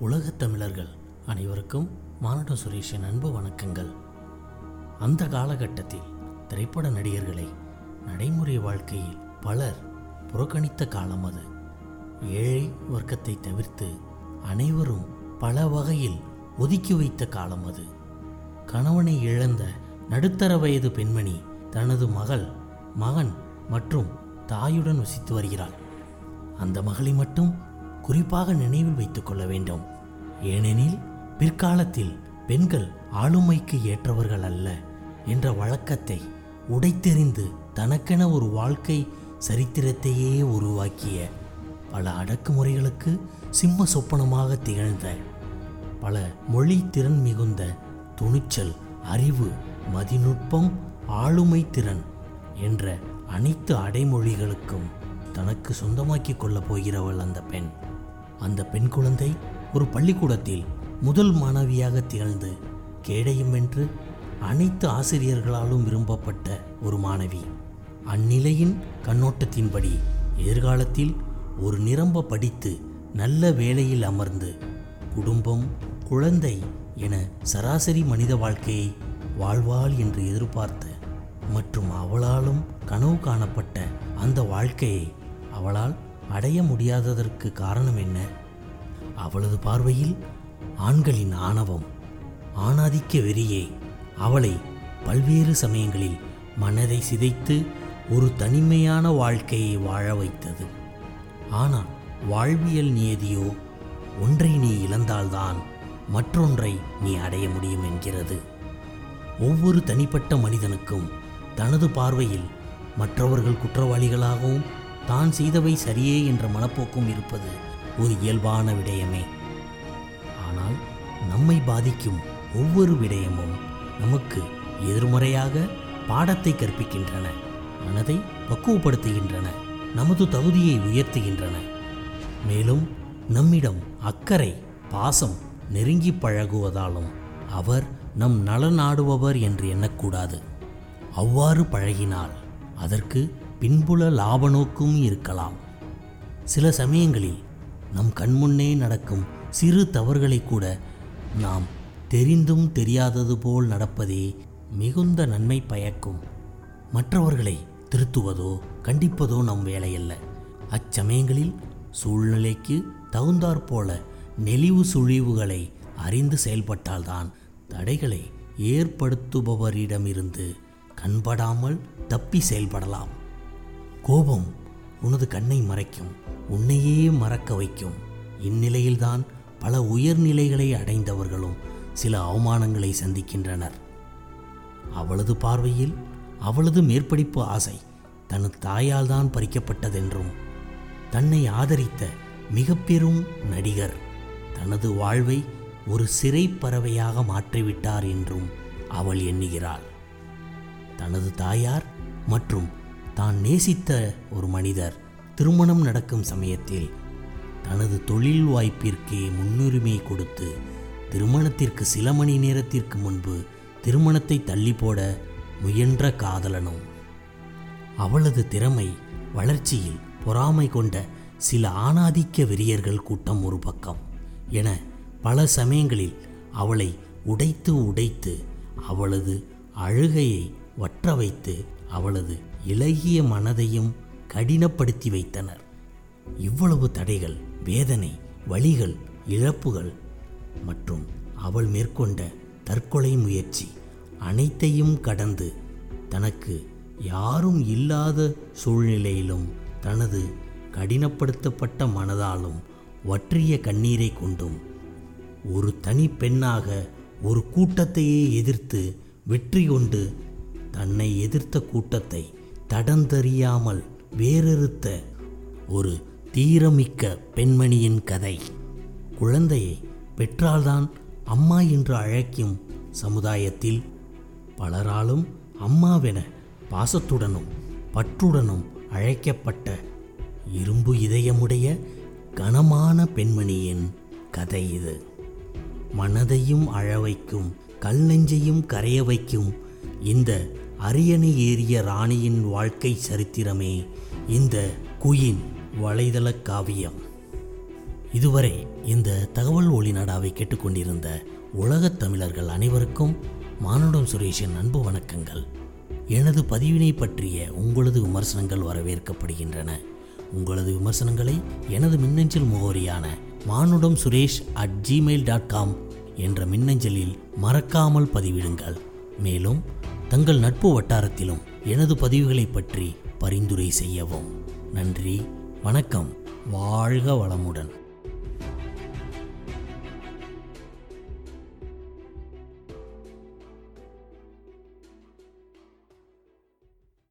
உலகத் தமிழர்கள் அனைவருக்கும் மானட சுரேஷின் அன்பு வணக்கங்கள். அந்த காலகட்டத்தில் திரைப்பட நடிகர்களை நடைமுறை வாழ்க்கையில் பலர் புறக்கணித்த காலம் அது. ஏழை வர்க்கத்தை தவிர்த்து அனைவரும் பல வகையில் ஒதுக்கி வைத்த காலம் அது. கணவனை இழந்த நடுத்தர வயது பெண்மணி தனது மகள் மகன் மற்றும் தாயுடன் வசித்து வருகிறாள். அந்த மகளை மட்டும் குறிப்பாக நினைவில் வைத்துக் கொள்ள வேண்டும். ஏனெனில் பிற்காலத்தில் பெண்கள் ஆளுமைக்கு ஏற்றவர்கள் அல்ல என்ற வழக்கத்தை உடைத்தெறிந்து தனக்கென ஒரு வாழ்க்கை சரித்திரத்தையே உருவாக்கிய பல அடக்குமுறைகளுக்கு சிம்ம சொப்பனமாக திகழ்ந்த பல மொழி திறன் மிகுந்த துணிச்சல் அறிவு மதிநுட்பம் ஆளுமை திறன் என்ற அனைத்து அடைமொழிகளுக்கும் தனக்கு சொந்தமாக்கிக் கொள்ளப் போகிறவள் அந்த பெண். அந்த பெண் குழந்தை ஒரு பள்ளிக்கூடத்தில் முதல் மாணவியாக திகழ்ந்து கேடயம் வென்று அனைத்து ஆசிரியர்களாலும் விரும்பப்பட்ட ஒரு மாணவி. அந்நிலையின் கண்ணோட்டத்தின்படி எதிர்காலத்தில் ஒரு நிரம்ப படித்து நல்ல வேலையில் அமர்ந்து குடும்பம் குழந்தை என சராசரி மனித வாழ்க்கையை வாழ்வாள் என்று எதிர்பார்த்த மற்றும் அவளாலும் கனவு காணப்பட்ட அந்த வாழ்க்கையை அவளால் அடைய முடியாததற்கு காரணம் என்ன? அவளது பார்வையில் ஆண்களின் ஆணவம் ஆணாதிக்க வெறியே. அவளை பல்வேறு சமயங்களில் மனதை சிதைத்து ஒரு தனிமையான வாழ்க்கையை வாழ வைத்தது. ஆனால் வாழ்வியல் நியதியோ ஒன்றை நீ இழந்தால்தான் மற்றொன்றை நீ அடைய முடியும் என்கிறது. ஒவ்வொரு தனிப்பட்ட மனிதனுக்கும் தனது பார்வையில் மற்றவர்கள் குற்றவாளிகளாகவும் தான் செய்தவை சரியே என்ற மனப்போக்கும் இருப்பது ஒரு இயல்பான விடயமே. ஆனால் நம்மை பாதிக்கும் ஒவ்வொரு விடயமும் நமக்கு எதிர்மறையாக பாடத்தை கற்பிக்கின்றன மனதை பக்குவப்படுத்துகின்றன நமது தகுதியை உயர்த்துகின்றன. மேலும் நம்மிடம் அக்கறை பாசம் நெருங்கி பழகுவதாலும் அவர் நம் நலனாடுபவர் என்று எண்ணக்கூடாது. அவ்வாறு பழகினால் அதற்கு பின்புல லாப நோக்கும் இருக்கலாம். சில சமயங்களில் நம் கண்முன்னே நடக்கும் சிறு தவறுகளை கூட நாம் தெரிந்தும் தெரியாதது போல் நடப்பதே மிகுந்த நன்மை பயக்கும். மற்றவர்களை திருத்துவதோ கண்டிப்பதோ நம் வேலையல்ல. அச்சமயங்களில் சூழ்நிலைக்கு தகுந்தாற்போல நெளிவு சுழிவுகளை அறிந்து செயல்பட்டால்தான் தடைகளை ஏற்படுத்துபவரிடமிருந்து கண்படாமல் தப்பி செயல்படலாம். கோபம் உனது கண்ணை மறைக்கும் உன்னையே மறக்க வைக்கும். இந்நிலையில்தான் பல உயர்நிலைகளை அடைந்தவர்களும் சில அவமானங்களை சந்திக்கின்றனர். அவளது பார்வையில் அவளது மேற்படிப்பு ஆசை தனது தாயால் தான் பறிக்கப்பட்டதென்றும் தன்னை ஆதரித்த மிக பெரும் நடிகர் தனது வாழ்வை ஒரு சிறை பறவையாக மாற்றிவிட்டார் என்றும் அவள் எண்ணுகிறாள். தனது தாயார் மற்றும் தான் நேசித்த ஒரு மனிதர் திருமணம் நடக்கும் சமயத்தில் தனது தொழில் வாய்ப்பிற்கே முன்னுரிமை கொடுத்து திருமணத்திற்கு சில மணி நேரத்திற்கு முன்பு திருமணத்தை தள்ளி போட முயன்ற காதலனும் அவளது திறமை வளர்ச்சியில் பொறாமை கொண்ட சில ஆணாதிக்க வெறியர்கள் கூட்டம் ஒரு பக்கம் என பல சமயங்களில் அவளை உடைத்து உடைத்து அவளது அழுகையை வற்ற வைத்து அவளது இளகிய மனதையும் கடினப்படுத்தி வைத்தனர். இவ்வளவு தடைகள் வேதனை வழிகள் இழப்புகள் மற்றும் அவள் மேற்கொண்ட தற்கொலை முயற்சி அனைத்தையும் கடந்து தனக்கு யாரும் இல்லாத சூழ்நிலையிலும் தனது கடினப்படுத்தப்பட்ட மனதாலும் வற்றிய கண்ணீரை கொண்டும் ஒரு தனி பெண்ணாக ஒரு கூட்டத்தையே எதிர்த்து வெற்றி கொண்டு தன்னை எதிர்த்த கூட்டத்தை தடந்தறியாமல் வேறெறுத்த ஒரு தீரமிக்க பெண்மணியின் கதை. குழந்தையை பெற்றால்தான் அம்மா என்று அழைக்கும் சமுதாயத்தில் பலராலும் அம்மாவென பாசத்துடனும் பற்றுடனும் அழைக்கப்பட்ட இரும்பு இதயமுடைய கனமான பெண்மணியின் கதை இது. மனதையும் அழ வைக்கும் கல் நெஞ்சையும் கரைய வைக்கும் இந்த அரியணை ஏறிய ராணியின் வாழ்க்கை சரித்திரமே இந்த குயின் வலைதள காவியம். இதுவரை இந்த தகவல் ஒளிநாடாவை கேட்டுக்கொண்டிருந்த உலகத் தமிழர்கள் அனைவருக்கும் மானுடம் சுரேஷின் அன்பு வணக்கங்கள். எனது பதிவினை பற்றிய உங்களது விமர்சனங்கள் வரவேற்கப்படுகின்றன. உங்களது விமர்சனங்களை எனது மின்னஞ்சல் முகவரியான Manudam Suresh at Gmail dot com என்ற மின்னஞ்சலில் மறக்காமல் பதிவிடுங்கள். மேலும் தங்கள் நட்பு வட்டாரத்திலும் எனது பதிவுகளை பற்றி பரிந்துரை செய்யவும். நன்றி வணக்கம் வாழ்க வளமுடன்.